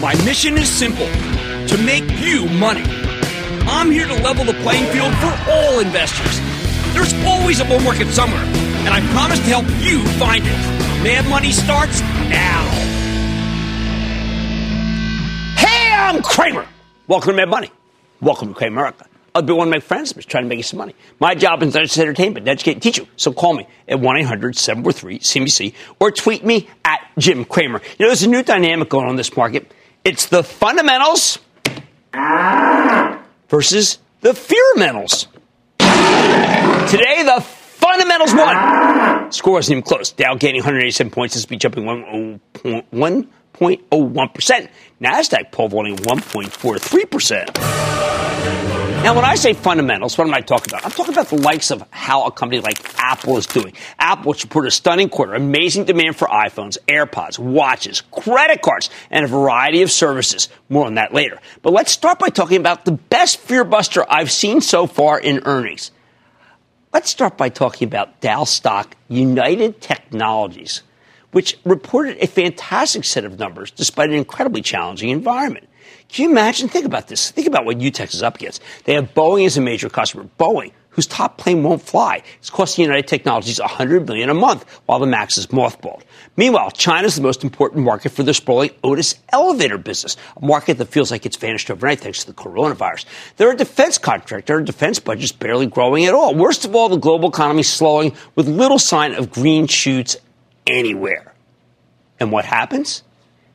My mission is simple to make you money. I'm here to level the playing field for all investors. There's always a bull market somewhere, and I promise to help you find it. Mad Money starts now. Hey, I'm Cramer. Welcome to Mad Money. Welcome to Cramerica. I'll be one of my friends who's trying to make you some money. My job is just entertainment, to educate teach you. So call me at 1 800 743 CNBC or tweet me at Jim Cramer. You know, there's a new dynamic going on in this market. It's the fundamentals versus the fearmentals. Today, the fundamentals won. Score wasn't even close. Dow gaining 187 points. S&P jumping 1.01%. Oh NASDAQ poll voting 1.43%. Now, when I say fundamentals, what am I talking about? I'm talking about the likes of how a company like Apple is doing. Apple, which reported a stunning quarter, amazing demand for iPhones, AirPods, watches, credit cards, and a variety of services. More on that later. But let's start by talking about the best fearbuster I've seen so far in earnings. Let's start by talking about Dow stock United Technologies, which reported a fantastic set of numbers despite an incredibly challenging environment. Can you imagine? Think about this. Think about what UTEX is up against. They have Boeing as a major customer. Boeing, whose top plane won't fly, is costing United Technologies $100 million a month while the MAX is mothballed. Meanwhile, China is the most important market for the sprawling Otis elevator business, a market that feels like it's vanished overnight thanks to the coronavirus. They're a defense contractor, defense budget's barely growing at all. Worst of all, the global economy slowing with little sign of green shoots anywhere. And what happens?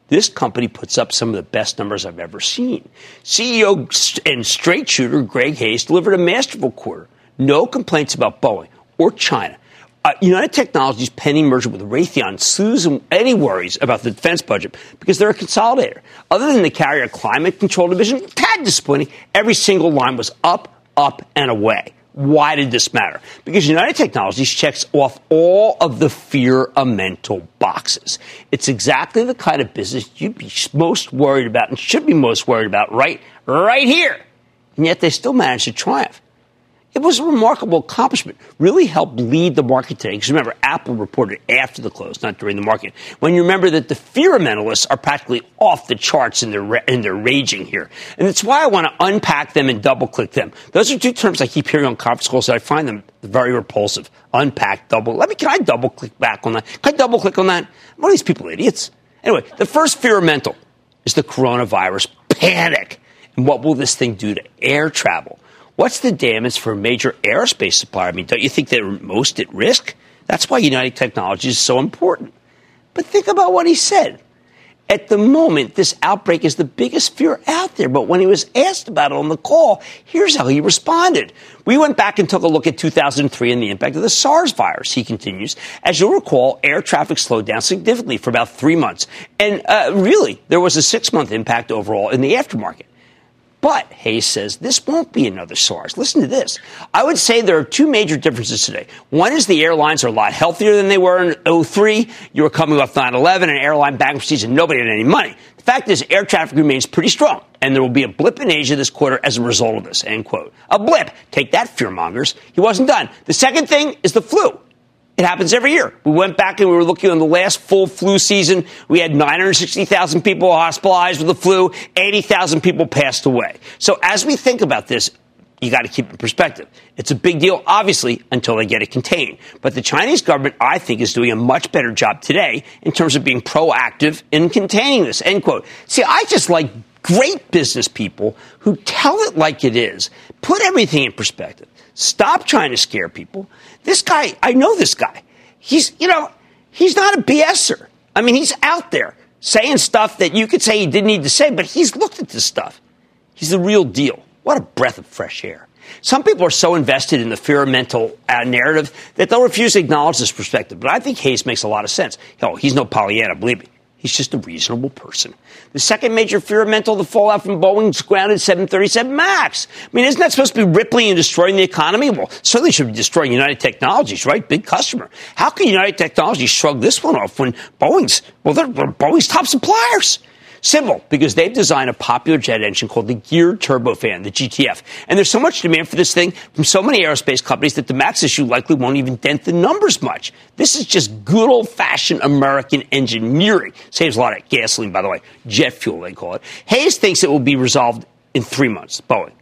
This company puts up some of the best numbers I've ever seen. CEO and straight shooter Greg Hayes delivered a masterful quarter. No complaints about Boeing or China. Uh, United Technologies' pending merger with Raytheon soothes any worries about the defense budget because they're a consolidator. Other than the Carrier climate control division, tad disappointing. Every single line was up, up, and away. Why did this matter? Because United Technologies checks off all of the fear mental boxes. It's exactly the kind of business you'd be most worried about and should be most worried about right, right here. And yet they still managed to triumph. It was a remarkable accomplishment. Really helped lead the market today. Because remember, Apple reported after the close, not during the market. When you remember that the fear-mentalists are practically off the charts in their in their raging here, and that's why I want to unpack them and double click them. Those are two terms I keep hearing on conference calls. So I find them very repulsive. Unpack, double. Let me. Can I double click back on that? Can I double click on that? What are these people idiots? Anyway, the first fear mental is the coronavirus panic. And what will this thing do to air travel? What's the damage for a major aerospace supplier? I mean, don't you think they're most at risk? That's why United Technologies is so important. But think about what he said. At the moment, this outbreak is the biggest fear out there. But when he was asked about it on the call, here's how he responded. We went back and took a look at 2003 and the impact of the SARS virus, he continues. As you'll recall, air traffic slowed down significantly for about three months. And uh, really, there was a six month impact overall in the aftermarket. But Hayes says this won't be another SARS. Listen to this. I would say there are two major differences today. One is the airlines are a lot healthier than they were in 03. You were coming off 9-11 and airline bankruptcies and nobody had any money. The fact is air traffic remains pretty strong and there will be a blip in Asia this quarter as a result of this, end quote. A blip. Take that, fearmongers. He wasn't done. The second thing is the flu. It happens every year. We went back and we were looking on the last full flu season. We had 960,000 people hospitalized with the flu. 80,000 people passed away. So as we think about this, you got to keep in perspective. It's a big deal, obviously, until they get it contained. But the Chinese government, I think, is doing a much better job today in terms of being proactive in containing this. End quote. See, I just like great business people who tell it like it is, put everything in perspective, stop trying to scare people. This guy, I know this guy. He's, you know, he's not a BSer. I mean, he's out there saying stuff that you could say he didn't need to say, but he's looked at this stuff. He's the real deal. What a breath of fresh air. Some people are so invested in the fear mental uh, narrative that they'll refuse to acknowledge this perspective. But I think Hayes makes a lot of sense. Hell, he's no Pollyanna, believe me. He's just a reasonable person. The second major fear mental, the fallout from Boeing's grounded 737 MAX. I mean, isn't that supposed to be rippling and destroying the economy? Well, certainly should be destroying United Technologies, right? Big customer. How can United Technologies shrug this one off when Boeing's, well, they're, they're Boeing's top suppliers? Simple, because they've designed a popular jet engine called the Geared Turbofan, the GTF. And there's so much demand for this thing from so many aerospace companies that the MAX issue likely won't even dent the numbers much. This is just good old fashioned American engineering. Saves a lot of gasoline, by the way. Jet fuel, they call it. Hayes thinks it will be resolved in three months, Boeing.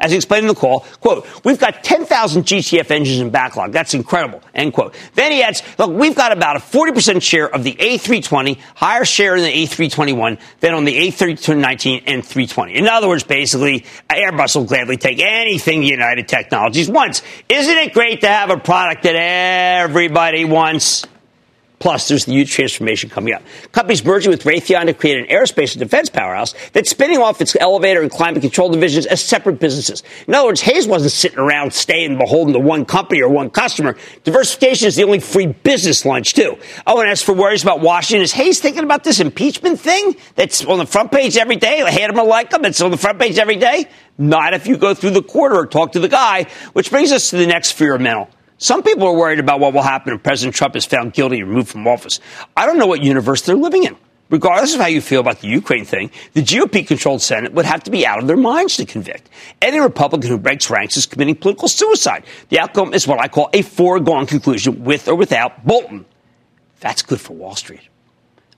As he explained in the call, quote, we've got 10,000 GTF engines in backlog. That's incredible, end quote. Then he adds, look, we've got about a 40% share of the A320, higher share in the A321 than on the A319 and 320. In other words, basically, Airbus will gladly take anything United Technologies wants. Isn't it great to have a product that everybody wants? Plus, there's the huge transformation coming up. Companies merging with Raytheon to create an aerospace and defense powerhouse that's spinning off its elevator and climate control divisions as separate businesses. In other words, Hayes wasn't sitting around staying beholden to one company or one customer. Diversification is the only free business lunch, too. Oh, and as for worries about Washington, is Hayes thinking about this impeachment thing that's on the front page every day? I hate him or like him, it's on the front page every day? Not if you go through the quarter or talk to the guy, which brings us to the next fear of mental. Some people are worried about what will happen if President Trump is found guilty and removed from office. I don't know what universe they're living in. Regardless of how you feel about the Ukraine thing, the GOP controlled Senate would have to be out of their minds to convict. Any Republican who breaks ranks is committing political suicide. The outcome is what I call a foregone conclusion with or without Bolton. That's good for Wall Street.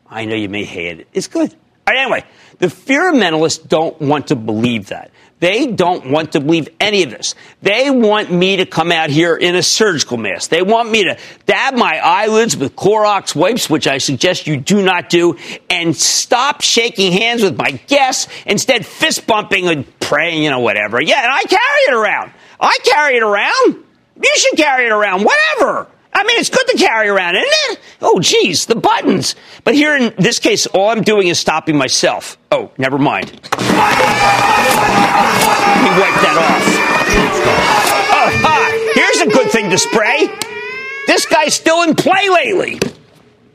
I know you may hate it. It's good. Anyway, the fear mentalists don't want to believe that. They don't want to believe any of this. They want me to come out here in a surgical mask. They want me to dab my eyelids with Clorox wipes, which I suggest you do not do, and stop shaking hands with my guests, instead fist bumping and praying, you know, whatever. Yeah, and I carry it around. I carry it around. You should carry it around, whatever. I mean, it's good to carry around, isn't it? Oh, geez, the buttons. But here in this case, all I'm doing is stopping myself. Oh, never mind. Let me wipe that off. Oh, ha! Here's a good thing to spray. This guy's still in play lately.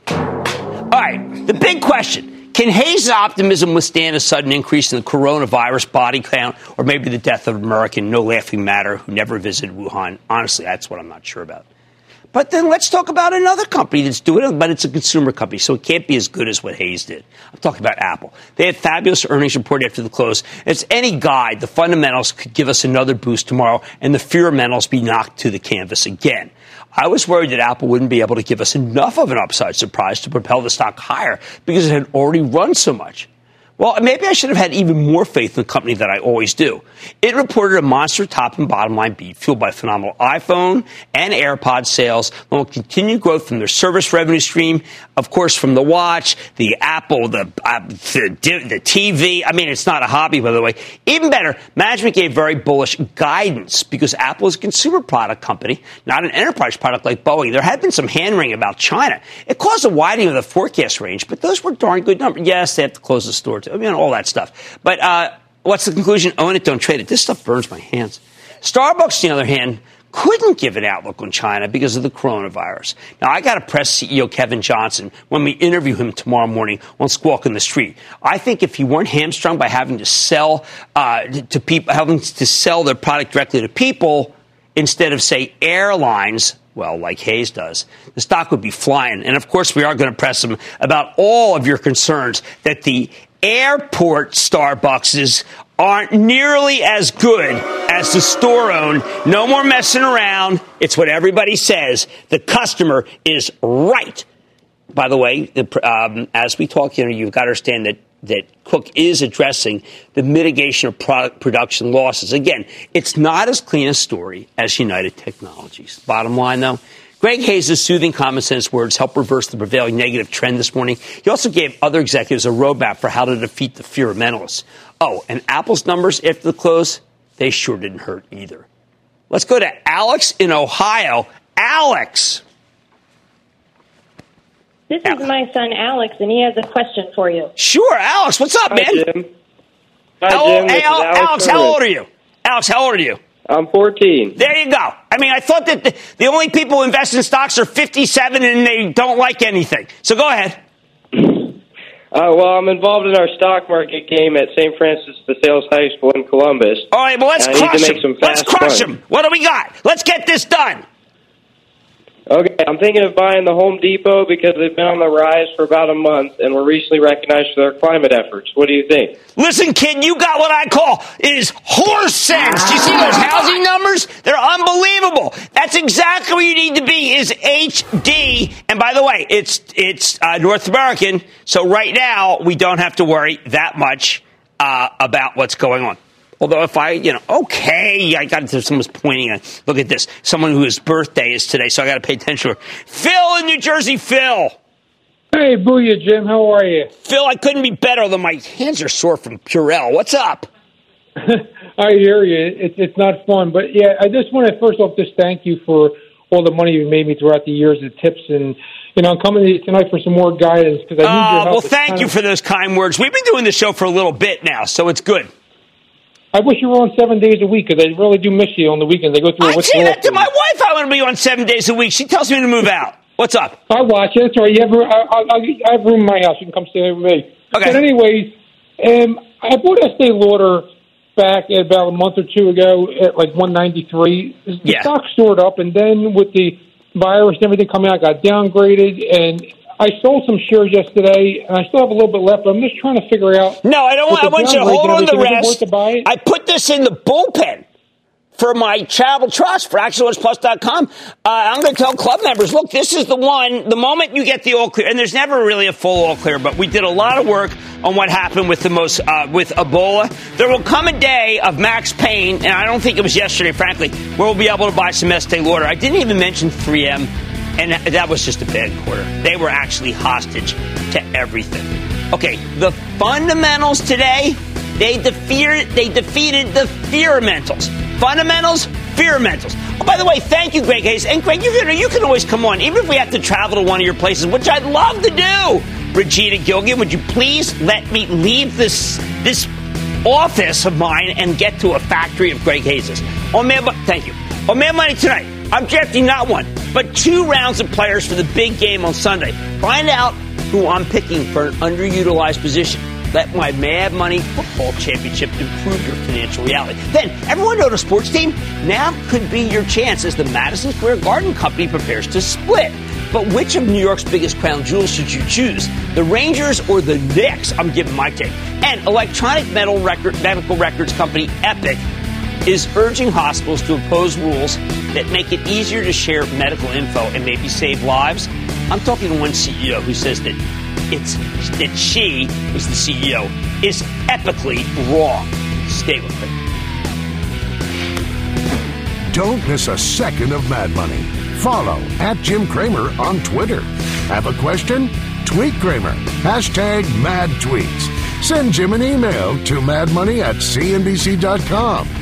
All right, the big question. Can Hayes' optimism withstand a sudden increase in the coronavirus body count or maybe the death of an American no laughing matter who never visited Wuhan? Honestly, that's what I'm not sure about. But then let's talk about another company that's doing it, but it's a consumer company, so it can't be as good as what Hayes did. I'm talking about Apple. They had fabulous earnings report after the close. It's any guide. The fundamentals could give us another boost tomorrow, and the fundamentals be knocked to the canvas again. I was worried that Apple wouldn't be able to give us enough of an upside surprise to propel the stock higher because it had already run so much. Well, maybe I should have had even more faith in the company that I always do. It reported a monster top and bottom line beat fueled by phenomenal iPhone and AirPod sales, along with continued growth from their service revenue stream, of course, from the watch, the Apple, the, uh, the, the TV. I mean, it's not a hobby, by the way. Even better, management gave very bullish guidance because Apple is a consumer product company, not an enterprise product like Boeing. There had been some hand wringing about China. It caused a widening of the forecast range, but those were darn good numbers. Yes, they have to close the store too. I mean, all that stuff. But uh, what's the conclusion? Own it, don't trade it. This stuff burns my hands. Starbucks, on the other hand, couldn't give an outlook on China because of the coronavirus. Now, I got to press CEO Kevin Johnson when we interview him tomorrow morning on Squawk on the Street. I think if he weren't hamstrung by having to sell uh, to people, having to sell their product directly to people instead of say airlines, well, like Hayes does, the stock would be flying. And of course, we are going to press him about all of your concerns that the airport Starbuckses aren't nearly as good as the store owned. No more messing around. It's what everybody says. The customer is right. by the way, the, um, as we talk here, you've got to understand that that Cook is addressing the mitigation of product production losses. Again, it's not as clean a story as United Technologies. Bottom line, though, Greg Hayes' soothing common sense words helped reverse the prevailing negative trend this morning. He also gave other executives a roadmap for how to defeat the fear of mentalists. Oh, and Apple's numbers after the close, they sure didn't hurt either. Let's go to Alex in Ohio. Alex. This is my son Alex, and he has a question for you. Sure, Alex. What's up, Hi, man? Jim. Hi, Jim. old, This hey, Al- Alex Alex, how old are you? Alex, how old are you? I'm 14. There you go. I mean, I thought that the, the only people who invest in stocks are 57 and they don't like anything. So go ahead. Uh, well, I'm involved in our stock market game at St. Francis de Sales High School in Columbus. All right, well, let's I need to crush them. Let's crush them. What do we got? Let's get this done. Okay, I'm thinking of buying the Home Depot because they've been on the rise for about a month and were recently recognized for their climate efforts. What do you think? Listen, kid, you got what I call is horse sense. Do you see those housing numbers? They're unbelievable. That's exactly where you need to be. Is HD, and by the way, it's it's uh, North American. So right now we don't have to worry that much uh, about what's going on. Although if I, you know, okay, I got to someone's pointing at. Look at this. Someone whose birthday is today, so I got to pay attention to her. Phil in New Jersey. Phil. Hey, booyah, Jim. How are you? Phil, I couldn't be better, although my hands are sore from Purell. What's up? I hear you. It, it's not fun, but yeah, I just want to first off just thank you for all the money you've made me throughout the years, the tips, and you know, I'm coming to you tonight for some more guidance because I need your Uh, help. well, thank you of- for those kind words. We've been doing the show for a little bit now, so it's good. I wish you were on seven days a week because I really do miss you on the weekends. I go through. I what's say that to my wife. I want to be on seven days a week. She tells me to move out. What's up? I watch it. Right. You have, I, I, I have room in my house. You can come stay with me. Okay. But anyways, um, I bought Estee Lauder back about a month or two ago at like 193. The Yeah. stock soared up, and then with the virus and everything coming out, got downgraded. And I sold some shares yesterday, and I still have a little bit left. But I'm just trying to figure out. No, I don't want. I want you to hold on the everything, is it worth rest. I put this in the bullpen for my charitable trust for ActionAlertsPlus.com. Uh, I'm going to tell club members, look, this is the one. The moment you get the all clear, and there's never really a full all clear, but we did a lot of work on what happened with the most uh, with Ebola. There will come a day of max pain, and I don't think it was yesterday, frankly, where we'll be able to buy some Estee Lauder. I didn't even mention 3M. And that was just a bad quarter. They were actually hostage to everything. Okay, the fundamentals today, they defeated they defeated the fearmentals. Fundamentals, fearmentals. Oh, by the way, thank you, Greg Hayes. And Greg, you can, you can always come on, even if we have to travel to one of your places, which I'd love to do. Regina Gilgan, would you please let me leave this this office of mine and get to a factory of Greg Hayes's? On oh, Man, thank you. On Mad Money tonight, I'm drafting not one, but two rounds of players for the big game on Sunday. Find out who I'm picking for an underutilized position. Let my Mad Money Football Championship improve your financial reality. Then, everyone know the sports team? Now could be your chance as the Madison Square Garden Company prepares to split. But which of New York's biggest crown jewels should you choose? The Rangers or the Knicks? I'm giving my take. And electronic metal record, medical records company Epic is urging hospitals to impose rules that make it easier to share medical info and maybe save lives. I'm talking to one CEO who says that it's that she, who's the CEO, is epically wrong. Stay with me. Don't miss a second of Mad Money. Follow at Jim Cramer on Twitter. Have a question? Tweet Cramer. Hashtag mad tweets. Send Jim an email to madmoney at cnbc.com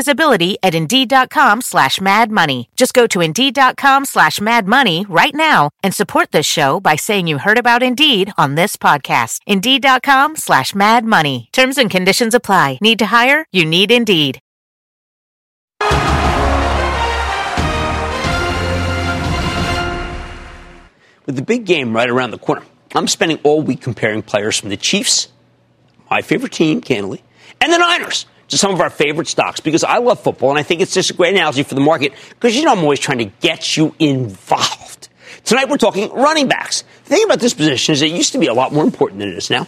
visibility at Indeed.com slash Mad Money. Just go to Indeed.com slash Mad Money right now and support this show by saying you heard about Indeed on this podcast. Indeed.com slash Mad Money. Terms and conditions apply. Need to hire? You need Indeed. With the big game right around the corner, I'm spending all week comparing players from the Chiefs, my favorite team, candidly, and the Niners to some of our favorite stocks because I love football and I think it's just a great analogy for the market because you know I'm always trying to get you involved. Tonight we're talking running backs. The thing about this position is it used to be a lot more important than it is now.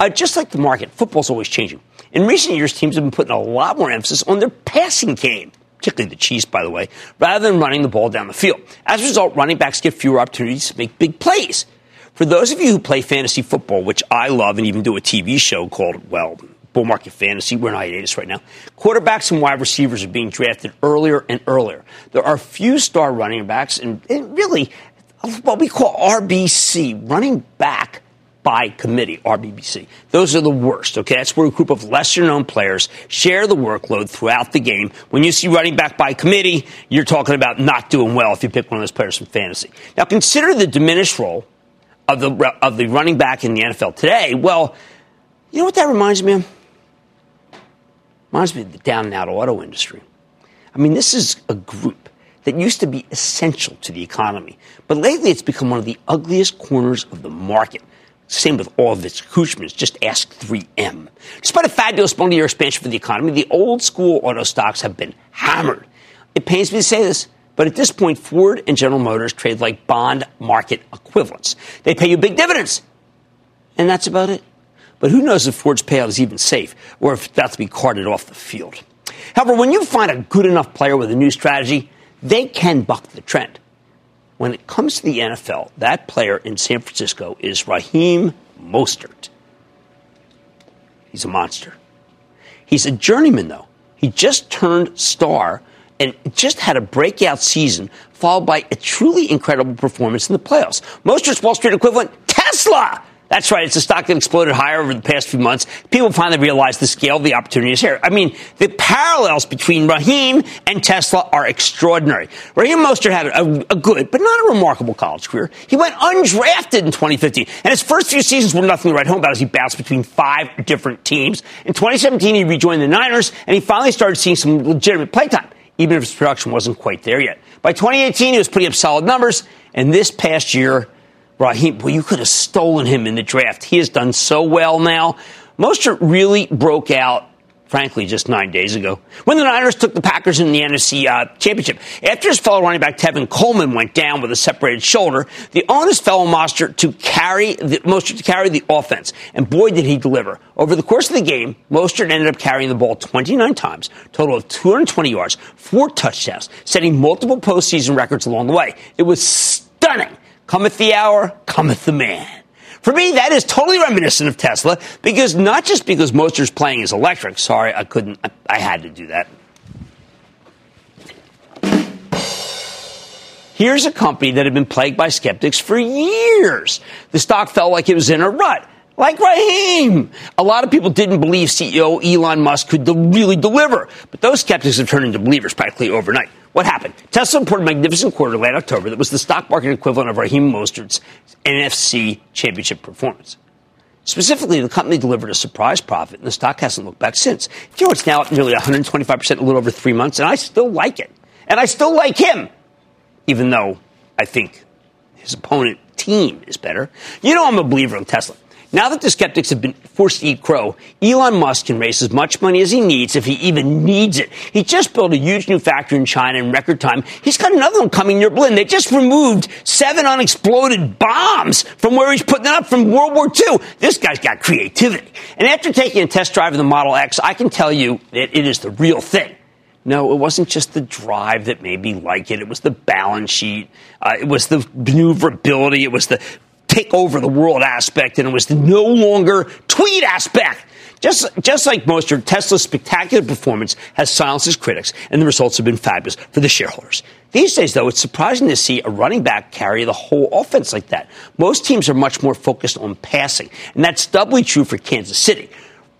Uh, just like the market, football's always changing. In recent years, teams have been putting a lot more emphasis on their passing game particularly the Chiefs, by the way, rather than running the ball down the field. As a result, running backs get fewer opportunities to make big plays. For those of you who play fantasy football, which I love and even do a TV show called, well, Bull Market Fantasy, we're in hiatus right now, quarterbacks and wide receivers are being drafted earlier and earlier. There are few star running backs and, and really what we call RBC, running back by committee, RBBC. Those are the worst, okay? That's where a group of lesser known players share the workload throughout the game. When you see running back by committee, you're talking about not doing well if you pick one of those players from fantasy. Now consider the diminished role of the, of the running back in the NFL today. Well, you know what that reminds me of? Reminds me of the down and out auto industry. I mean, this is a group that used to be essential to the economy, but lately it's become one of the ugliest corners of the market. Same with all of its accoutrements. Just ask 3M. Despite a fabulous multi-year expansion for the economy, the old school auto stocks have been hammered. It pains me to say this, but at this point, Ford and General Motors trade like bond market equivalents. They pay you big dividends, and that's about it. But who knows if Ford's payout is even safe, or if that's to be carted off the field. However, when you find a good enough player with a new strategy, they can buck the trend when it comes to the NFL, that player in San Francisco is Raheem Mostert. He's a monster. He's a journeyman, though. He just turned star and just had a breakout season, followed by a truly incredible performance in the playoffs. Mostert's Wall Street equivalent, Tesla that's right. It's a stock that exploded higher over the past few months. People finally realized the scale of the opportunity is here. I mean, the parallels between Raheem and Tesla are extraordinary. Raheem Mostert had a, a good, but not a remarkable college career. He went undrafted in 2015, and his first few seasons were nothing to write home about as he bounced between five different teams. In 2017, he rejoined the Niners, and he finally started seeing some legitimate playtime, even if his production wasn't quite there yet. By 2018, he was putting up solid numbers, and this past year, Raheem, well, you could have stolen him in the draft. He has done so well now. Mostert really broke out frankly, just nine days ago, when the Niners took the Packers in the NFC uh, Championship. After his fellow running back Tevin Coleman went down with a separated shoulder, the onus fell on Mostert to carry the Mostert to carry the offense, and boy did he deliver. Over the course of the game, Mostert ended up carrying the ball 29 times, total of 220 yards, four touchdowns, setting multiple postseason records along the way. It was stunning. Cometh the hour, cometh the man. For me, that is totally reminiscent of Tesla because not just because Mostert's playing is electric. Sorry, I couldn't, I, I had to do that. Here's a company that had been plagued by skeptics for years. The stock felt like it was in a rut like Raheem. A lot of people didn't believe CEO Elon Musk could de- really deliver, but those skeptics have turned into believers practically overnight. What happened? Tesla reported a magnificent quarter late October that was the stock market equivalent of Raheem Mostert's NFC championship performance. Specifically, the company delivered a surprise profit, and the stock hasn't looked back since. You know, it's now up nearly 125% in a little over three months, and I still like it. And I still like him, even though I think his opponent team is better. You know, I'm a believer in Tesla. Now that the skeptics have been forced to eat crow, Elon Musk can raise as much money as he needs if he even needs it. He just built a huge new factory in China in record time. He's got another one coming near Berlin. They just removed seven unexploded bombs from where he's putting up from World War II. This guy's got creativity. And after taking a test drive of the Model X, I can tell you that it is the real thing. No, it wasn't just the drive that made me like it. It was the balance sheet. Uh, it was the maneuverability. It was the take over the world aspect, and it was no longer tweet aspect. Just, just like Mostert, Tesla's spectacular performance has silenced its critics, and the results have been fabulous for the shareholders. These days, though, it's surprising to see a running back carry the whole offense like that. Most teams are much more focused on passing, and that's doubly true for Kansas City.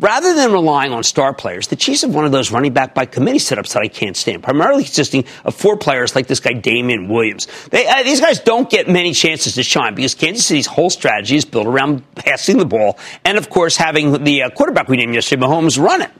Rather than relying on star players, the Chiefs have one of those running back by committee setups that I can't stand, primarily consisting of four players like this guy Damien Williams. They, uh, these guys don't get many chances to shine because Kansas City's whole strategy is built around passing the ball and, of course, having the uh, quarterback we named yesterday, Mahomes, run it.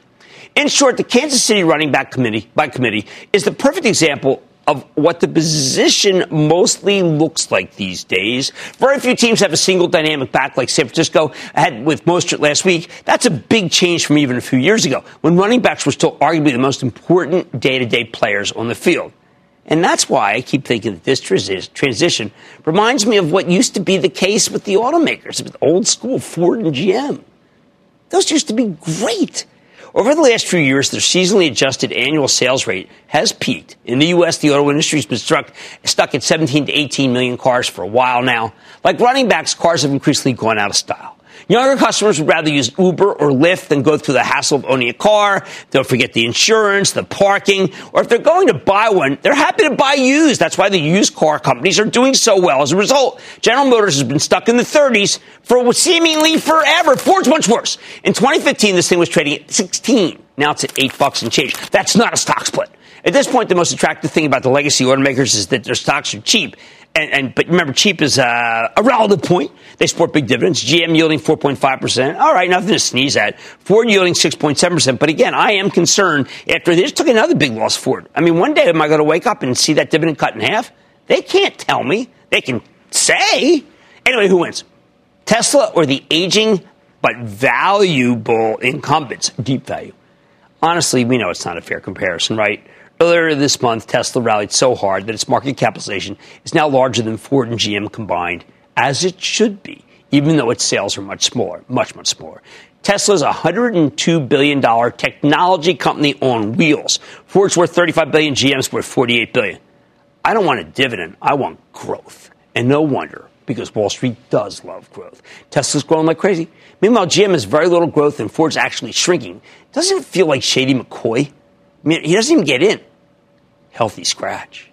In short, the Kansas City running back committee by committee is the perfect example of what the position mostly looks like these days. Very few teams have a single dynamic back like San Francisco had with Mostert last week. That's a big change from even a few years ago when running backs were still arguably the most important day to day players on the field. And that's why I keep thinking that this transition reminds me of what used to be the case with the automakers, with old school Ford and GM. Those used to be great. Over the last few years, their seasonally adjusted annual sales rate has peaked. In the U.S., the auto industry has been struck, stuck at 17 to 18 million cars for a while now. Like running backs, cars have increasingly gone out of style. Younger customers would rather use Uber or Lyft than go through the hassle of owning a car. Don't forget the insurance, the parking, or if they're going to buy one, they're happy to buy used. That's why the used car companies are doing so well. As a result, General Motors has been stuck in the 30s for seemingly forever. Ford's much worse. In 2015, this thing was trading at 16. Now it's at 8 bucks and change. That's not a stock split. At this point, the most attractive thing about the legacy automakers is that their stocks are cheap and, and, but remember, cheap is uh, a relative point. They support big dividends. GM yielding 4.5 percent. All right, nothing to sneeze at. Ford yielding 6.7 percent. But again, I am concerned after they just took another big loss. Ford. I mean, one day am I going to wake up and see that dividend cut in half? They can't tell me. They can say. Anyway, who wins? Tesla or the aging but valuable incumbents? Deep value. Honestly, we know it's not a fair comparison, right? Earlier this month, Tesla rallied so hard that its market capitalization is now larger than Ford and GM combined, as it should be, even though its sales are much smaller, much, much smaller. Tesla's a $102 billion technology company on wheels. Ford's worth $35 billion, GM's worth 48 billion. I don't want a dividend, I want growth. And no wonder, because Wall Street does love growth. Tesla's growing like crazy. Meanwhile, GM has very little growth and Ford's actually shrinking. Doesn't it feel like Shady McCoy? I mean, he doesn't even get in healthy scratch.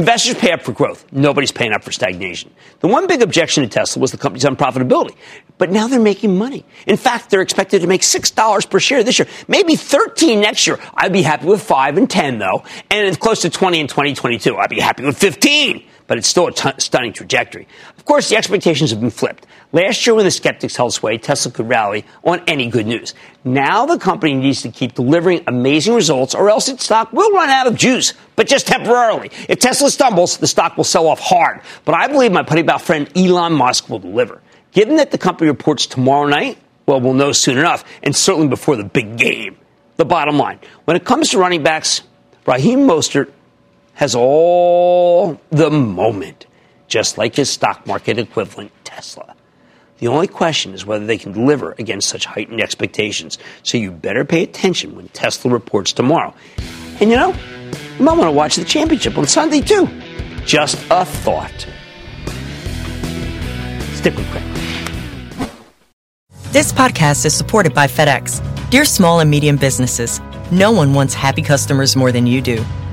Investors pay up for growth. Nobody's paying up for stagnation. The one big objection to Tesla was the company's unprofitability. But now they're making money. In fact, they're expected to make $6 per share this year, maybe 13 next year. I'd be happy with 5 and 10 though. And it's close to 20 in 2022. I'd be happy with 15 but it's still a t- stunning trajectory. Of course, the expectations have been flipped. Last year, when the skeptics held sway, Tesla could rally on any good news. Now the company needs to keep delivering amazing results, or else its stock will run out of juice, but just temporarily. If Tesla stumbles, the stock will sell off hard. But I believe my putty about friend Elon Musk will deliver. Given that the company reports tomorrow night, well, we'll know soon enough, and certainly before the big game. The bottom line when it comes to running backs, Raheem Mostert has all the moment, just like his stock market equivalent, Tesla. The only question is whether they can deliver against such heightened expectations. So you better pay attention when Tesla reports tomorrow. And you know, you might want to watch the championship on Sunday too. Just a thought. Stick with Craig. This podcast is supported by FedEx. Dear small and medium businesses, no one wants happy customers more than you do.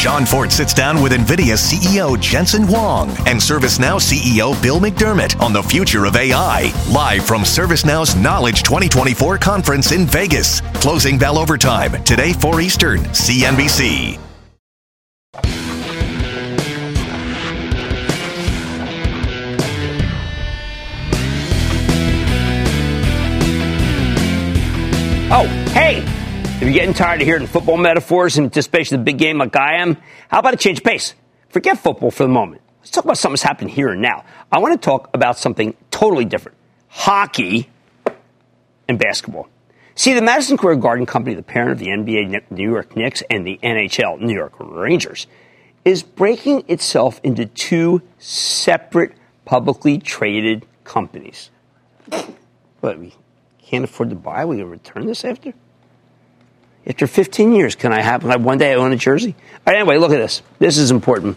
Jon Fortt sits down with NVIDIA CEO Jensen Huang and ServiceNow CEO Bill McDermott on the future of AI. Live from ServiceNow's Knowledge 2024 conference in Vegas. Closing bell overtime, today 4 Eastern, CNBC. Oh, hey! If you're getting tired of hearing football metaphors and anticipation of the big game like I am, how about a change of pace? Forget football for the moment. Let's talk about something that's happening here and now. I want to talk about something totally different hockey and basketball. See, the Madison Square Garden Company, the parent of the NBA New York Knicks and the NHL New York Rangers, is breaking itself into two separate publicly traded companies. But we can't afford to buy. We can return this after. After 15 years, can I have one day I own a jersey? Right, anyway, look at this. This is important.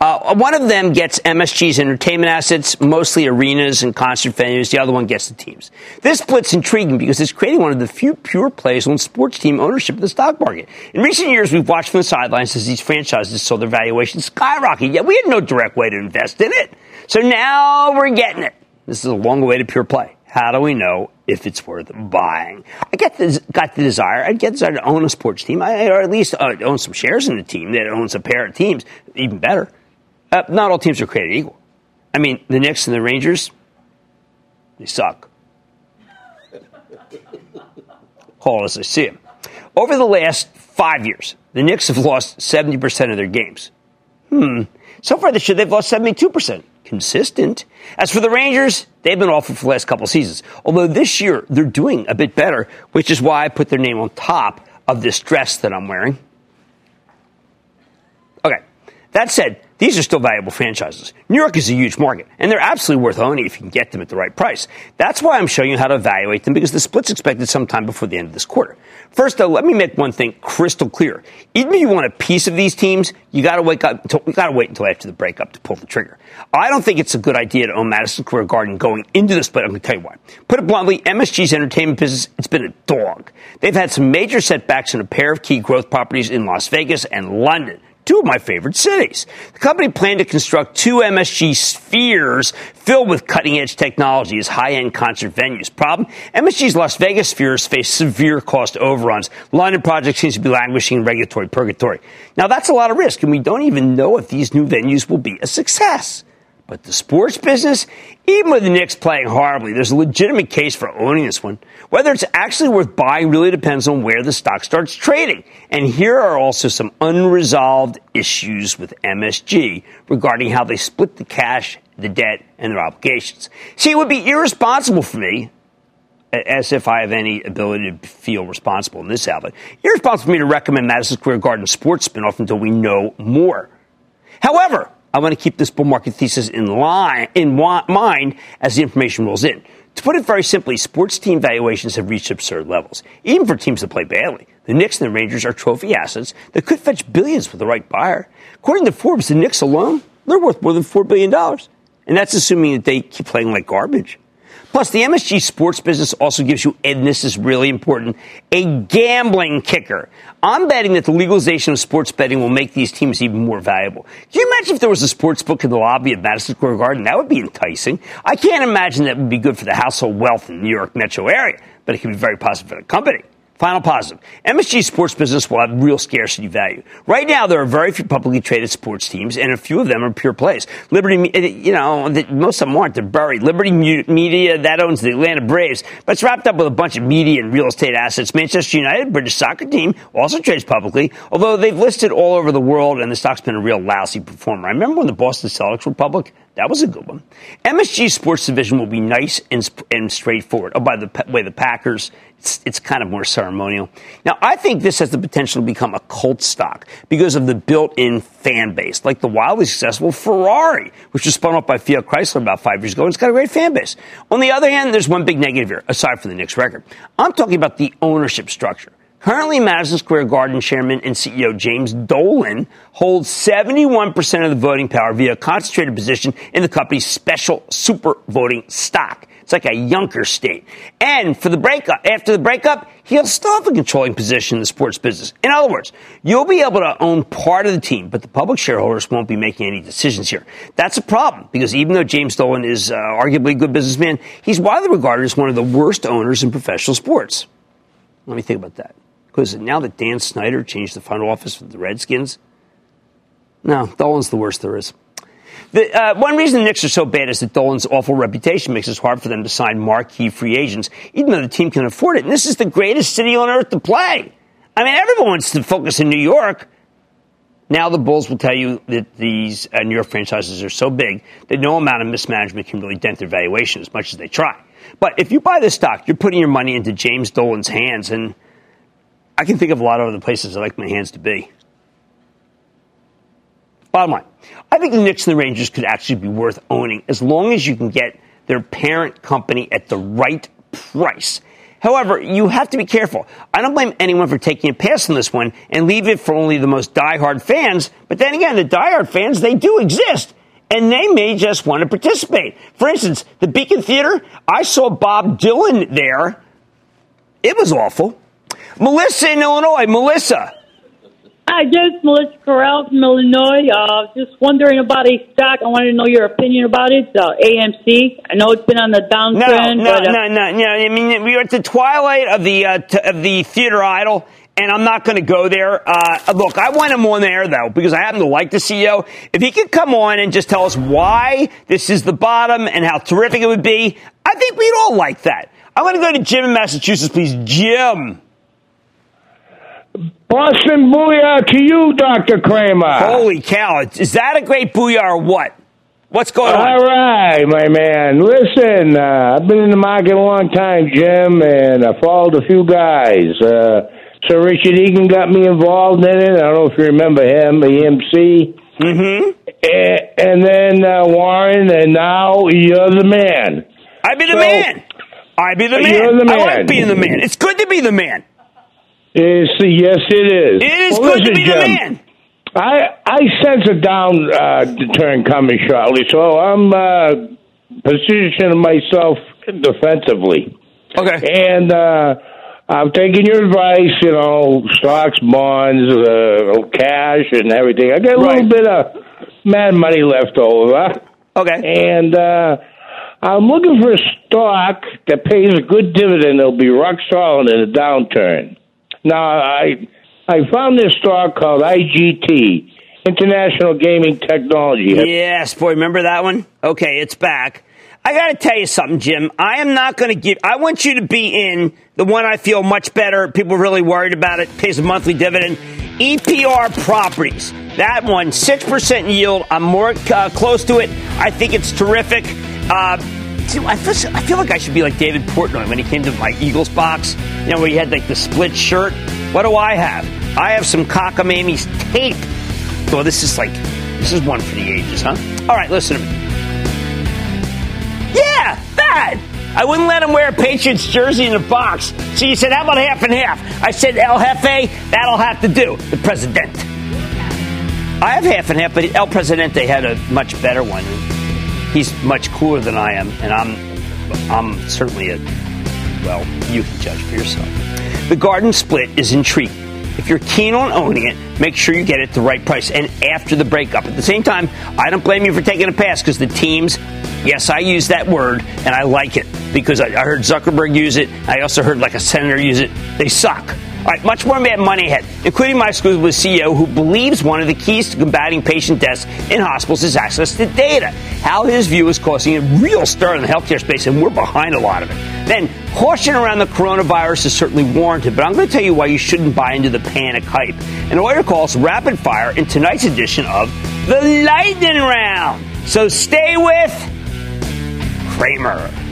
Uh, one of them gets MSG's entertainment assets, mostly arenas and concert venues. The other one gets the teams. This split's intriguing because it's creating one of the few pure plays on sports team ownership in the stock market. In recent years, we've watched from the sidelines as these franchises saw their valuations skyrocket, yet we had no direct way to invest in it. So now we're getting it. This is a long way to pure play. How do we know if it's worth buying? I get got the desire. I get the desire to own a sports team, I, or at least uh, own some shares in a team that owns a pair of teams. Even better. Uh, not all teams are created equal. I mean, the Knicks and the Rangers, they suck. Call as I see them. Over the last five years, the Knicks have lost 70% of their games. Hmm. So far this year, they've lost 72% consistent. As for the Rangers, they've been awful for the last couple seasons. Although this year they're doing a bit better, which is why I put their name on top of this dress that I'm wearing. Okay. That said, these are still valuable franchises. New York is a huge market, and they're absolutely worth owning if you can get them at the right price. That's why I'm showing you how to evaluate them because the split's expected sometime before the end of this quarter. First, though, let me make one thing crystal clear. Even if you want a piece of these teams, you got to wake up. Until, you got to wait until after the breakup to pull the trigger. I don't think it's a good idea to own Madison Square Garden going into the split. I'm going to tell you why. Put it bluntly, MSG's entertainment business it's been a dog. They've had some major setbacks in a pair of key growth properties in Las Vegas and London two of my favorite cities. The company planned to construct two MSG spheres filled with cutting edge technology as high end concert venues. Problem MSG's Las Vegas spheres face severe cost overruns. London project seems to be languishing in regulatory purgatory. Now, that's a lot of risk, and we don't even know if these new venues will be a success. But the sports business, even with the Knicks playing horribly, there's a legitimate case for owning this one. Whether it's actually worth buying really depends on where the stock starts trading. And here are also some unresolved issues with MSG regarding how they split the cash, the debt, and their obligations. See, it would be irresponsible for me, as if I have any ability to feel responsible in this outlet, irresponsible for me to recommend Madison Square Garden sports spinoff until we know more. However, I want to keep this bull market thesis in line in mind as the information rolls in. To put it very simply, sports team valuations have reached absurd levels, even for teams that play badly. The Knicks and the Rangers are trophy assets that could fetch billions with the right buyer. According to Forbes, the Knicks alone, they're worth more than $4 billion. And that's assuming that they keep playing like garbage. Plus, the MSG sports business also gives you, and this is really important, a gambling kicker. I'm betting that the legalization of sports betting will make these teams even more valuable. Can you imagine if there was a sports book in the lobby of Madison Square Garden? That would be enticing. I can't imagine that would be good for the household wealth in the New York metro area, but it could be very positive for the company. Final positive. MSG sports business will have real scarcity value. Right now, there are very few publicly traded sports teams, and a few of them are pure plays. Liberty, eh, you know, most of them aren't. They're buried. Liberty Media, that owns the Atlanta Braves, but it's wrapped up with a bunch of media and real estate assets. Manchester United, British soccer team, also trades publicly, although they've listed all over the world, and the stock's been a real lousy performer. I remember when the Boston Celtics were public, that was a good one. MSG Sports Division will be nice and, and straightforward. Oh, by the way, the Packers, it's, it's kind of more ceremonial. Now, I think this has the potential to become a cult stock because of the built in fan base, like the wildly successful Ferrari, which was spun off by Fiat Chrysler about five years ago, and it's got a great fan base. On the other hand, there's one big negative here, aside from the Knicks record. I'm talking about the ownership structure. Currently, Madison Square Garden chairman and CEO James Dolan holds 71% of the voting power via a concentrated position in the company's special super voting stock. It's like a Junker state. And for the breakup, after the breakup, he'll still have a controlling position in the sports business. In other words, you'll be able to own part of the team, but the public shareholders won't be making any decisions here. That's a problem because even though James Dolan is uh, arguably a good businessman, he's widely regarded as one of the worst owners in professional sports. Let me think about that. Because now that Dan Snyder changed the front office for the Redskins, no, Dolan's the worst there is. The, uh, one reason the Knicks are so bad is that Dolan's awful reputation makes it hard for them to sign marquee free agents, even though the team can afford it. And this is the greatest city on earth to play. I mean, everyone wants to focus in New York. Now the Bulls will tell you that these uh, New York franchises are so big that no amount of mismanagement can really dent their valuation as much as they try. But if you buy this stock, you're putting your money into James Dolan's hands, and I can think of a lot of other places I like my hands to be. Bottom line, I think the Knicks and the Rangers could actually be worth owning as long as you can get their parent company at the right price. However, you have to be careful. I don't blame anyone for taking a pass on this one and leave it for only the most diehard fans. But then again, the diehard fans, they do exist. And they may just want to participate. For instance, the Beacon Theater, I saw Bob Dylan there. It was awful. Melissa in Illinois. Melissa. Hi, just Melissa Corral from Illinois. Uh, just wondering about a stock. I wanted to know your opinion about it. Uh, AMC. I know it's been on the downtrend. No, no, but, uh, no, no, no. I mean, we are at the twilight of the uh, t- of the theater idol, and I'm not going to go there. Uh, look, I want him on there though because I happen to like the CEO. If he could come on and just tell us why this is the bottom and how terrific it would be, I think we'd all like that. I want to go to Jim in Massachusetts, please. Jim. Boston booyah to you, Dr. Cramer. Holy cow. Is that a great booyah or what? What's going on? All right, my man. Listen, uh, I've been in the market a long time, Jim, and I followed a few guys. Uh, Sir Richard Egan got me involved in it. I don't know if you remember him, EMC. Mm-hmm. And, and then uh, Warren, and now you're the man. I be the So- man. I be the man. You're the I man. like being the man. It's good to be the man. Yes, yes, it is. It is Well, good to listen, be the Jim, man. I I sense a down uh, turn coming shortly, so I'm uh, positioning myself defensively. Okay. And uh, I'm taking your advice. You know, stocks, bonds, uh, cash, and everything. I got a little bit of mad money left over. Okay. And uh, I'm looking for a stock that pays a good dividend. That'll be rock solid in a downturn. Now, I I found this stock called IGT, International Gaming Technology. Yes, boy, remember that one? Okay, it's back. I got to tell you something, Jim. I am not going to give. I want you to be in the one I feel much better. People really worried about it. Pays a monthly dividend. EPR Properties. That one, six percent yield. I'm more uh, close to it. I think it's terrific. Uh, I feel, I feel like I should be like David Portnoy when he came to my Eagles box. You know, where he had like the split shirt. What do I have? I have some cockamamie's tape. So this is like, this is one for the ages, huh? All right, listen to me. Yeah, that. I wouldn't let him wear a Patriots jersey in the box. So you said, how about half and half? I said, El Jefe, that'll have to do. The President. I have half and half, but El Presidente had a much better one. He's much cooler than I am, and I'm, I'm certainly a, well, you can judge for yourself. The garden split is intriguing. If you're keen on owning it, make sure you get it at the right price and after the breakup. At the same time, I don't blame you for taking a pass because the teams, yes, I use that word and I like it because I, I heard Zuckerberg use it. I also heard like a senator use it. They suck. All right, much more Mad Money ahead, including my school with CEO who believes one of the keys to combating patient deaths in hospitals is access to data. How his view is causing a real stir in the healthcare space, and we're behind a lot of it. Then, caution around the coronavirus is certainly warranted, but I'm going to tell you why you shouldn't buy into the panic hype. And lawyer calls rapid fire in tonight's edition of the Lightning Round. So stay with Cramer.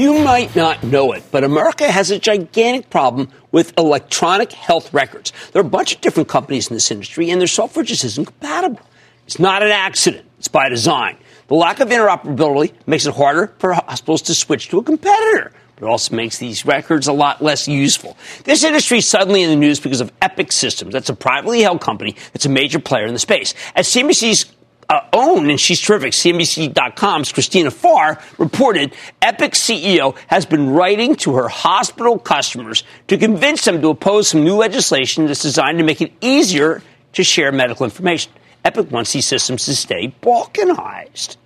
You might not know it, but America has a gigantic problem with electronic health records. There are a bunch of different companies in this industry, and their software just isn't compatible. It's not an accident, it's by design. The lack of interoperability makes it harder for hospitals to switch to a competitor. But it also makes these records a lot less useful. This industry is suddenly in the news because of Epic Systems. That's a privately held company that's a major player in the space. As CNBC's uh, own, and she's terrific, CNBC.com's Christina Farr reported Epic CEO has been writing to her hospital customers to convince them to oppose some new legislation that's designed to make it easier to share medical information. Epic wants these systems to stay balkanized.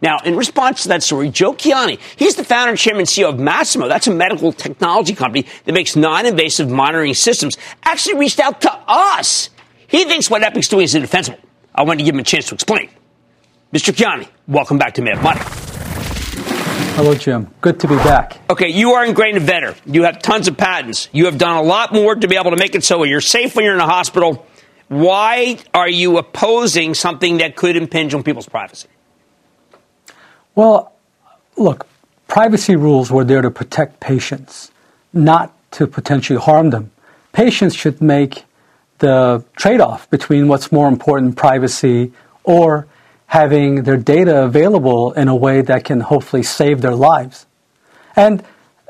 Now, in response to that story, Joe Kiani, he's the founder and chairman and CEO of Masimo. That's a medical technology company that makes non-invasive monitoring systems. Actually reached out to us. He thinks what Epic's doing is indefensible. I wanted to give him a chance to explain. Mr. Kiani, welcome back to Mad Money. Hello, Jim. Good to be back. Okay, you are ingrained inventor. You have tons of patents. You have done a lot more to be able to make it so you're safe when you're in a hospital. Why are you opposing something that could impinge on people's privacy? Well, look, privacy rules were there to protect patients, not to potentially harm them. Patients should make the trade off between what's more important, privacy, or having their data available in a way that can hopefully save their lives. And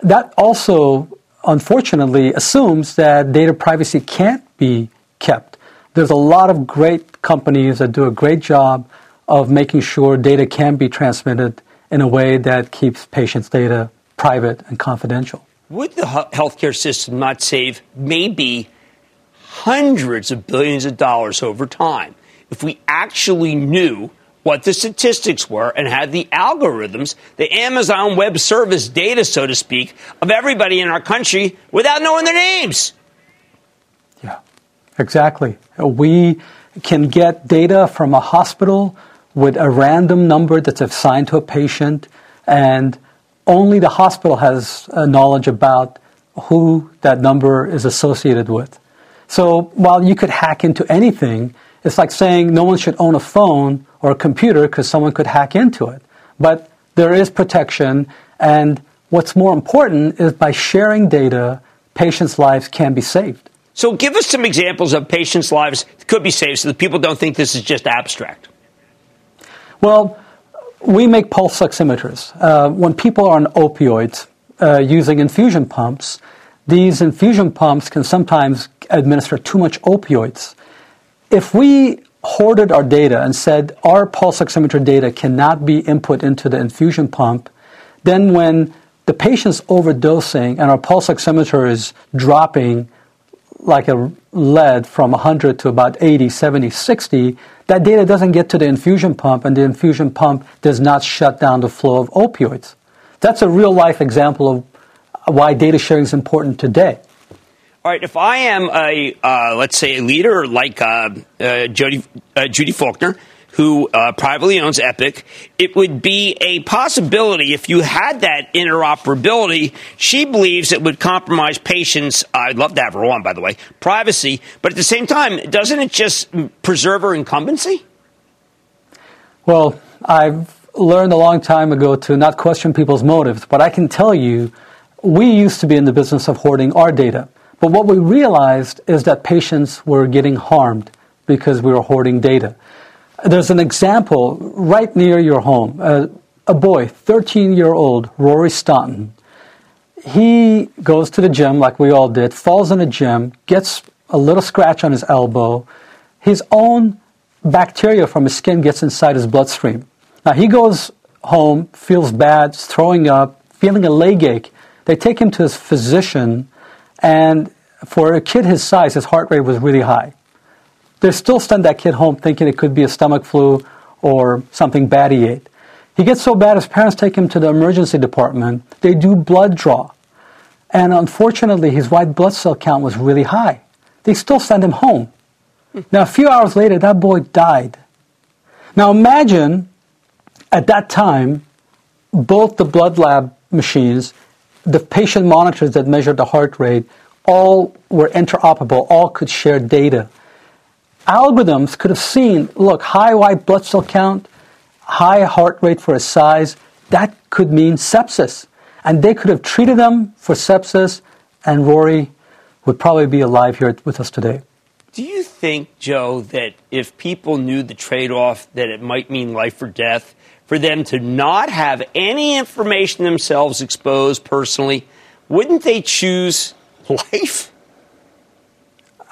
that also, unfortunately, assumes that data privacy can't be kept. There's a lot of great companies that do a great job of making sure data can be transmitted in a way that keeps patients' data private and confidential. Would the healthcare system not save maybe hundreds of billions of dollars over time if we actually knew what the statistics were and had the algorithms, the Amazon Web Service data, so to speak, of everybody in our country without knowing their names? Yeah, exactly. We can get data from a hospital with a random number that's assigned to a patient, and only the hospital has uh, knowledge about who that number is associated with. So while you could hack into anything, it's like saying no one should own a phone or a computer because someone could hack into it. But there is protection, and what's more important is by sharing data, patients' lives can be saved. So give us some examples of patients' lives that could be saved so that people don't think this is just abstract. Well, we make pulse oximeters. Uh, when people are on opioids uh, using infusion pumps, these infusion pumps can sometimes administer too much opioids. If we hoarded our data and said our pulse oximeter data cannot be input into the infusion pump, then when the patient's overdosing and our pulse oximeter is dropping like a lead from 100 to about 80, 70, 60, that data doesn't get to the infusion pump, and the infusion pump does not shut down the flow of opioids. That's a real life example of why data sharing is important today. All right, if I am a, uh, let's say, a leader like uh, uh, uh, Judy Faulkner, who uh, privately owns Epic, it would be a possibility if you had that interoperability. She believes it would compromise patients. I'd love to have her on, by the way, privacy. But at the same time, doesn't it just preserve her incumbency? Well, I've learned a long time ago to not question people's motives, but I can tell you, we used to be in the business of hoarding our data. But what we realized is that patients were getting harmed because we were hoarding data. There's an example right near your home. Uh, a boy, 13 year old, Rory Staunton, he goes to the gym like we all did, falls in the gym, gets a little scratch on his elbow. His own bacteria from his skin gets inside his bloodstream. Now he goes home, feels bad, throwing up, feeling a leg ache. They take him to his physician, and for a kid his size, his heart rate was really high they still send that kid home thinking it could be a stomach flu or something bad he ate. He gets so bad, his parents take him to the emergency department. They do blood draw. And unfortunately, his white blood cell count was really high. They still send him home. Hmm. Now, a few hours later, that boy died. Now, imagine at that time, both the blood lab machines, the patient monitors that measured the heart rate, all were interoperable, all could share data algorithms could have seen look, high white blood cell count, high heart rate for a size, that could mean sepsis. And they could have treated them for sepsis, and Rory would probably be alive here with us today. Do you think, Joe, that if people knew the trade off, that it might mean life or death for them to not have any information themselves exposed personally, wouldn't they choose life?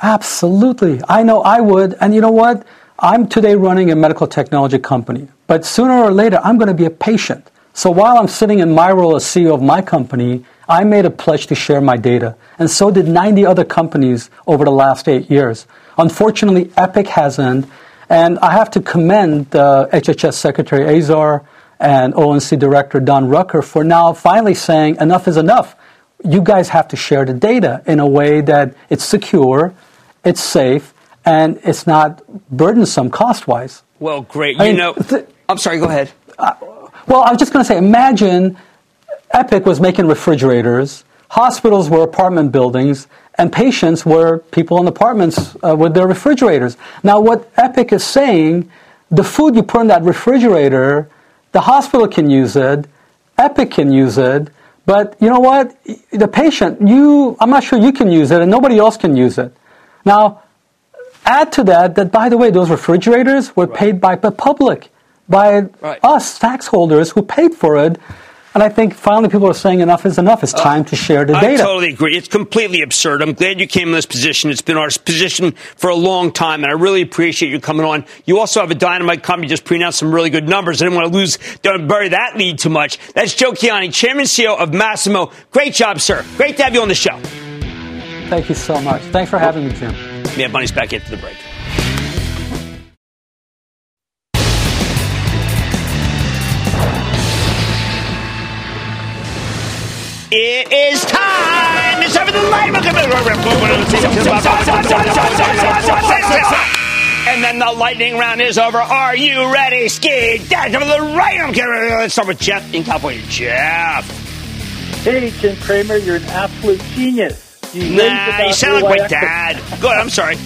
Absolutely. I know I would. And you know what? I'm today running a medical technology company, but sooner or later, I'm going to be a patient. So while I'm sitting in my role as CEO of my company, I made a pledge to share my data, and so did 90 other companies over the last eight years. Unfortunately, Epic hasn't, and I have to commend uh, HHS Secretary Azar and ONC Director Don Rucker for now finally saying enough is enough. You guys have to share the data in a way that it's secure, it's safe, and it's not burdensome cost wise. Well, great. I you mean, know, th- I'm sorry, go ahead. Uh, well, I was just going to say imagine Epic was making refrigerators, hospitals were apartment buildings, and patients were people in apartments uh, with their refrigerators. Now, what Epic is saying, the food you put in that refrigerator, the hospital can use it, Epic can use it, but you know what? The patient, you, I'm not sure you can use it, and nobody else can use it. Now, add to that that, by the way, those refrigerators were right. paid by the public, by right. us, tax holders, who paid for it. And I think finally people are saying enough is enough. It's uh, time uh, to share the data. I totally agree. It's completely absurd. I'm glad you came in this position. It's been our position for a long time, and I really appreciate you coming on. You also have a dynamite company just pre-announced some really good numbers. I didn't want to lose, don't bury that lead too much. That's Joe Kiani, Chairman CEO of Masimo. Great job, sir. Great to have you on the show. Thank you so much. Thanks for having me, Jim. Yeah, Money's back into the break. It is time. It's time for the light. And then the lightning round is over. Are you ready? Ski dash over the right. Let's start with Jeff in California. Jeff. Hey, Jim Cramer, you're an absolute genius. You nah, you sound like my dad. Go ahead. I'm sorry.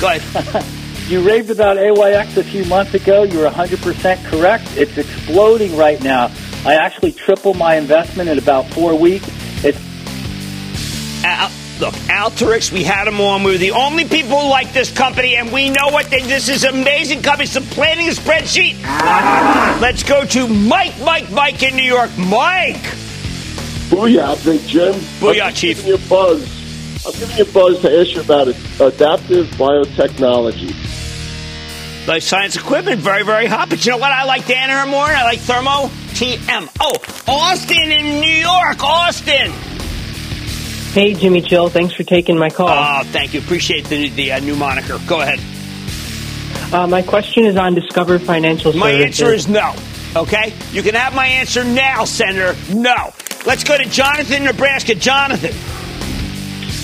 Go ahead. you raved about AYX a few months ago. You were 100% correct. It's exploding right now. I actually tripled my investment in about four weeks. It's Al, look, Alteryx, we had them on. We were the only people who like this company, and we know what they, this is amazing company. Supplanting a spreadsheet. Let's go to Mike, Mike, Mike in New York. Mike. Booyah, Big Jim. Booyah, chief. I'm Chief. Giving you a buzz. I'm giving you a buzz to ask you about adaptive biotechnology. Life science equipment, very, very hot. But you know what? I like Danaher more. I like Thermo TM. Oh, Austin in New York. Austin. Hey, Jimmy Chill. Thanks for taking my call. Oh, thank you. Appreciate the, the uh, new moniker. Go ahead. Uh, my question is on Discover Financial Services. My answer is no. Okay? You can have my answer now, Senator. No. Let's go to Jonathan, Nebraska. Jonathan.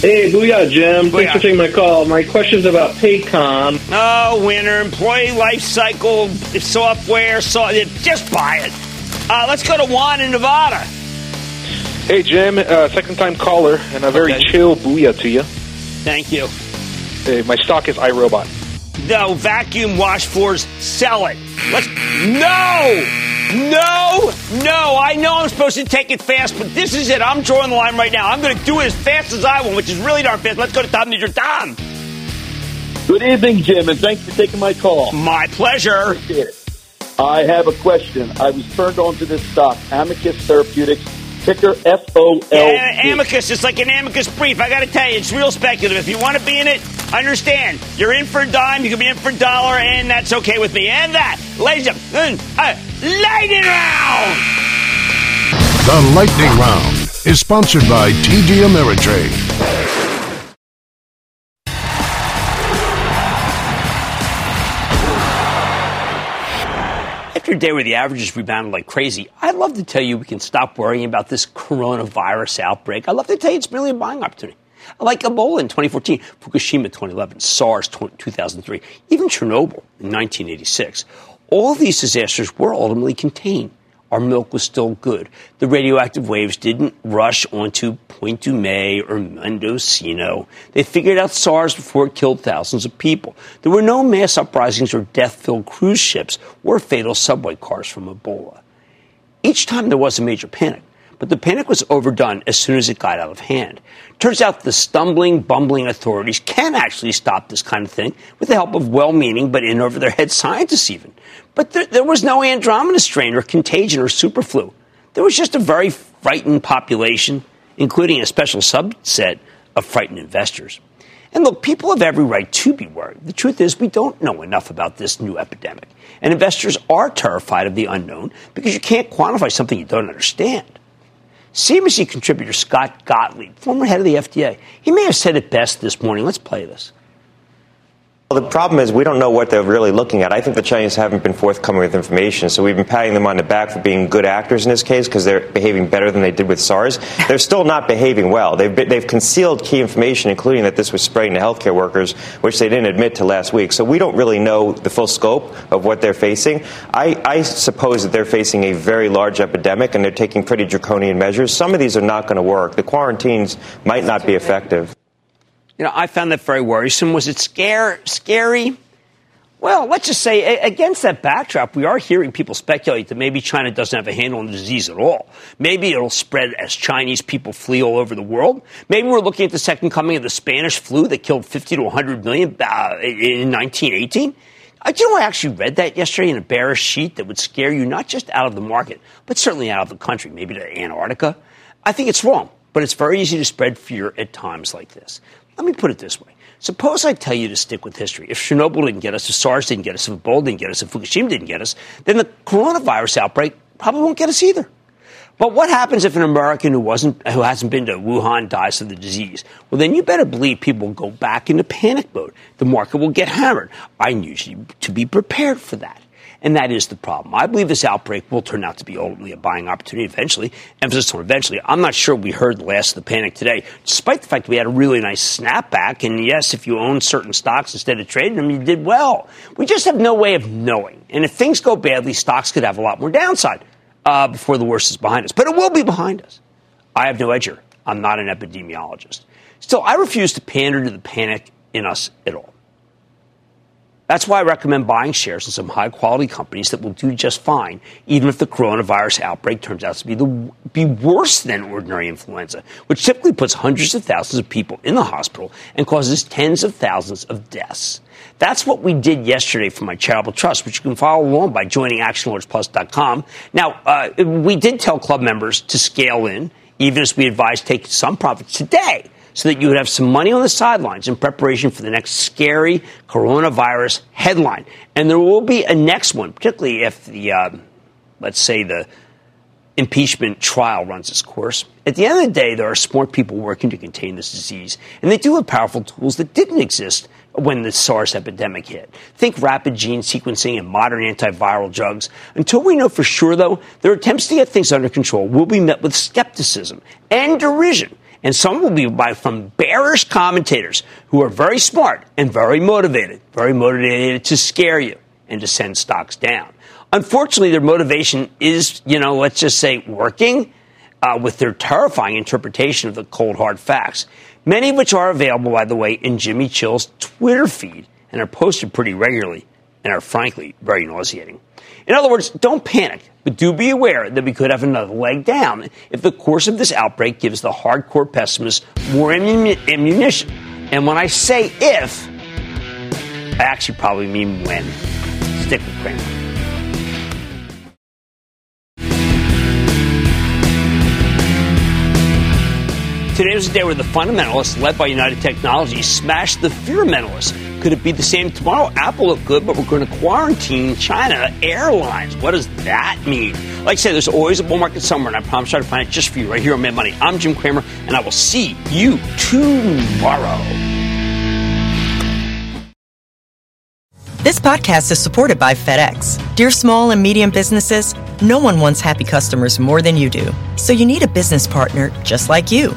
Hey, booyah, Jim. Booyah. Thanks for taking my call. My question is about Paycom. Oh, winner, employee life cycle software. So, just buy it. Uh, let's go to Juan in Nevada. Hey, Jim. Uh, second time caller, and a very okay. chill booyah to you. Thank you. Hey, my stock is iRobot. No, vacuum wash floors, sell it. Let's. No! No, no, I know I'm supposed to take it fast, but this is it. I'm drawing the line right now. I'm going to do it as fast as I want, which is really darn fast. Let's go to Tom New Tom. Good evening, Jim, and thanks for taking my call. My pleasure. Appreciate it. I have a question. I was turned on to this stock, Amicus Therapeutics ticker F O L. Yeah, amicus. It's like an amicus brief. I got to tell you, it's real speculative. If you want to be in it, understand. You're in for a dime. You can be in for a dollar, and that's okay with me. And that, ladies and gentlemen, uh, lightning round. The lightning round is sponsored by TD Ameritrade. After a day where the averages rebounded like crazy, I'd love to tell you we can stop worrying about this coronavirus outbreak. I'd love to tell you it's merely a buying opportunity. Like Ebola in 2014, Fukushima 2011, SARS 2003, even Chernobyl in 1986. All these disasters were ultimately contained our milk was still good. The radioactive waves didn't rush onto Point Dume or Mendocino. They figured out SARS before it killed thousands of people. There were no mass uprisings or death filled cruise ships or fatal subway cars from Ebola. Each time there was a major panic, but the panic was overdone as soon as it got out of hand. Turns out the stumbling, bumbling authorities can actually stop this kind of thing with the help of well meaning but in over their head scientists, even. But there, there was no Andromeda strain or contagion or superflu. There was just a very frightened population, including a special subset of frightened investors. And look, people have every right to be worried. The truth is, we don't know enough about this new epidemic. And investors are terrified of the unknown because you can't quantify something you don't understand. CNBC contributor Scott Gottlieb, former head of the FDA, he may have said it best this morning. Let's play this. Well, the problem is we don't know what they're really looking at. I think the Chinese haven't been forthcoming with information, so we've been patting them on the back for being good actors in this case because they're behaving better than they did with SARS. They're still not behaving well. They've, been, they've concealed key information, including that this was spreading to healthcare workers, which they didn't admit to last week. So we don't really know the full scope of what they're facing. I, I suppose that they're facing a very large epidemic and they're taking pretty draconian measures. Some of these are not going to work. The quarantines might not be effective. You know, I found that very worrisome. Was it scare, scary? Well, let's just say against that backdrop, we are hearing people speculate that maybe China doesn't have a handle on the disease at all. Maybe it'll spread as Chinese people flee all over the world. Maybe we're looking at the second coming of the Spanish flu that killed 50 to 100 million uh, in 1918. Uh, do you know, I actually read that yesterday in a bearish sheet that would scare you not just out of the market, but certainly out of the country, maybe to Antarctica. I think it's wrong, but it's very easy to spread fear at times like this. Let me put it this way. Suppose I tell you to stick with history. If Chernobyl didn't get us, if SARS didn't get us, if Ebola didn't get us, if Fukushima didn't get us, then the coronavirus outbreak probably won't get us either. But what happens if an American who wasn't who hasn't been to Wuhan dies of the disease? Well, then you better believe people will go back into panic mode. The market will get hammered. I need you to be prepared for that. And that is the problem. I believe this outbreak will turn out to be ultimately a buying opportunity eventually. Emphasis on eventually. I'm not sure we heard the last of the panic today, despite the fact we had a really nice snapback. And yes, if you own certain stocks instead of trading them, you did well. We just have no way of knowing. And if things go badly, stocks could have a lot more downside uh, before the worst is behind us. But it will be behind us. I have no edge here. I'm not an epidemiologist. Still, I refuse to pander to the panic in us at all. That's why I recommend buying shares in some high quality companies that will do just fine, even if the coronavirus outbreak turns out to be, the, be worse than ordinary influenza, which typically puts hundreds of thousands of people in the hospital and causes tens of thousands of deaths. That's what we did yesterday for my charitable trust, which you can follow along by joining ActionAlertsPlus.com. Now, uh, we did tell club members to scale in, even as we advised taking some profits today so that you would have some money on the sidelines in preparation for the next scary coronavirus headline. And there will be a next one, particularly if the, uh, let's say, the impeachment trial runs its course. At the end of the day, there are smart people working to contain this disease, and they do have powerful tools that didn't exist when the SARS epidemic hit. Think rapid gene sequencing and modern antiviral drugs. Until we know for sure, though, their attempts to get things under control will be met with skepticism and derision and some will be by from bearish commentators who are very smart and very motivated, very motivated to scare you and to send stocks down. Unfortunately, their motivation is, you know, let's just say working uh, with their terrifying interpretation of the cold hard facts, many of which are available, by the way, in Jimmy Chill's Twitter feed and are posted pretty regularly and are frankly very nauseating. In other words, don't panic, but do be aware that we could have another leg down if the course of this outbreak gives the hardcore pessimists more ammunition. And when I say if, I actually probably mean when. Stick with Cramer. Today was a day where the fundamentalists, led by United Technologies, smashed the fear mentalists could it be the same tomorrow? Apple looked good, but we're going to quarantine China Airlines. What does that mean? Like I said, there's always a bull market somewhere, and I promise I'll find it just for you right here on Mad Money. I'm Jim Cramer, and I will see you tomorrow. This podcast is supported by FedEx. Dear small and medium businesses, no one wants happy customers more than you do. So you need a business partner just like you